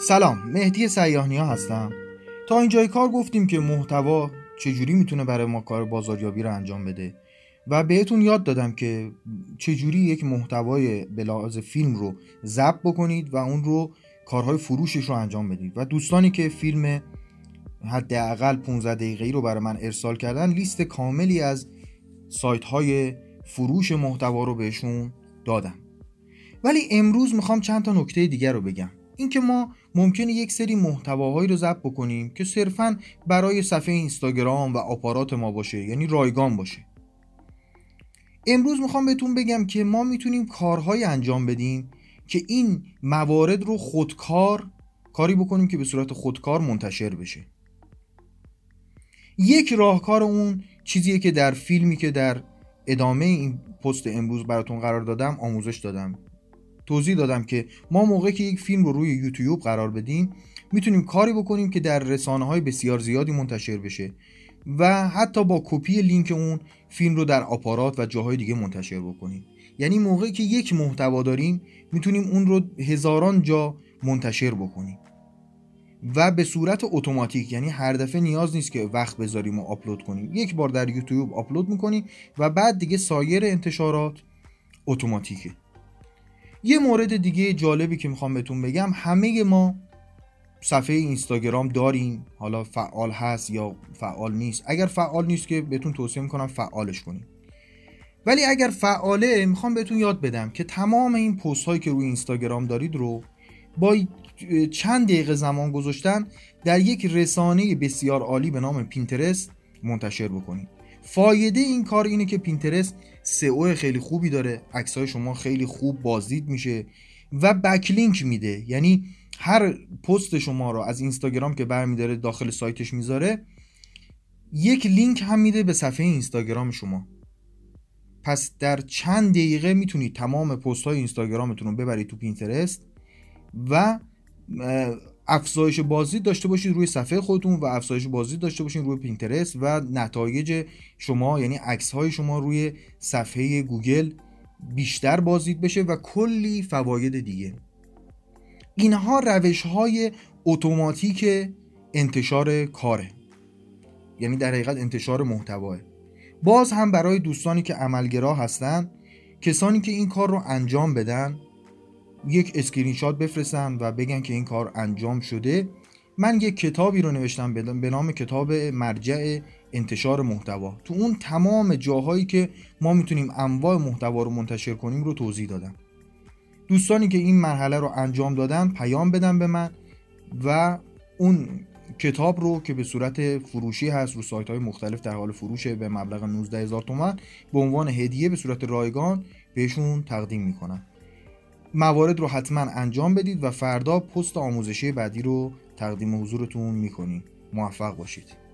سلام مهدی سیاهنیا هستم. تا اینجای کار گفتیم که محتوا چجوری می‌تونه برای ما کار بازاریابی رو انجام بده و بهتون یاد دادم که چجوری یک محتوای بلاز فیلم رو ضبط بکنید و اون رو کارهای فروشش رو انجام بدید. و دوستانی که فیلم حداقل 15 دقیقه‌ای رو برای من ارسال کردن لیست کاملی از سایت های فروش محتوا رو بهشون دادم. ولی امروز می‌خوام چند تا نکته دیگر رو بگم. اینکه ما ممکنه یک سری محتواهایی رو ضبط بکنیم که صرفا برای صفحه اینستاگرام و آپارات ما باشه یعنی رایگان باشه. امروز می‌خوام بهتون بگم که ما می‌تونیم کارهای انجام بدیم که این موارد رو خودکار کاری بکنیم که به صورت خودکار منتشر بشه. یک راهکار اون چیزیه که در فیلمی که در ادامه این پست امروز براتون قرار دادم آموزش دادم. توضیح دادم که ما موقعی که یک فیلم رو روی یوتیوب قرار بدیم می‌تونیم کاری بکنیم که در رسانه های بسیار زیادی منتشر بشه و حتی با کپی لینک اون فیلم رو در آپارات و جاهای دیگه منتشر بکنیم. یعنی موقعی که یک محتوا داریم می‌تونیم اون رو هزاران جا منتشر بکنیم. و به صورت اتوماتیک یعنی هر دفعه نیاز نیست که وقت بذاریم و آپلود کنیم. یک بار در یوتیوب آپلود می‌کنیم و بعد دیگه سایر انتشارات اتوماتیکه. یه مورد دیگه جالبی که می‌خوام بهتون بگم همه ما صفحه اینستاگرام داریم. حالا فعال هست یا فعال نیست. اگر فعال نیست که بهتون توصیه می‌کنم فعالش کنیم. ولی اگر فعاله می‌خوام بهتون یاد بدم که تمام این پست هایی که روی اینستاگرام دارید رو با چند دقیقه زمان گذاشتن در یک رسانه بسیار عالی به نام پینترست منتشر بکنید. فایده این کار اینه که پینترست SEO خیلی خوبی داره. عکسای شما خیلی خوب بازدید میشه و backlink میده. یعنی هر پست شما رو از اینستاگرام که برمیداره داخل سایتش می‌ذاره یک لینک هم میده به صفحه اینستاگرام شما. پس در چند دقیقه می‌تونید تمام پست های اینستاگرامتون رو ببرید تو پینترست و افزایش بازدید داشته باشید روی صفحه خودتون و افزایش بازدید داشته باشید روی پینترست و نتایج شما یعنی عکس های شما روی صفحه گوگل بیشتر بازدید بشه و کلی فواید دیگه. اینها روش های اتوماتیک انتشار کاره. یعنی در حقیقت انتشار محتواه. باز هم برای دوستانی که عملگرا هستن کسانی که این کار رو انجام بدن یک اسکرین شات بفرستن و بگن که این کار انجام شده. من یک کتابی رو نوشتم به نام کتاب مرجع انتشار محتوا. تو اون تمام جاهایی که ما می‌تونیم انواع محتوا رو منتشر کنیم رو توضیح دادم. دوستانی که این مرحله رو انجام دادن پیام بدن به من و اون کتاب رو که به صورت فروشی هست رو سایت های مختلف در حال فروشه به مبلغ 19 هزار تومن به عنوان هدیه به صورت رایگان بهشون تقدیم می‌کنم. موارد رو حتما انجام بدید و فردا پست آموزشی بعدی رو تقدیم حضورتون می‌کنیم. موفق باشید.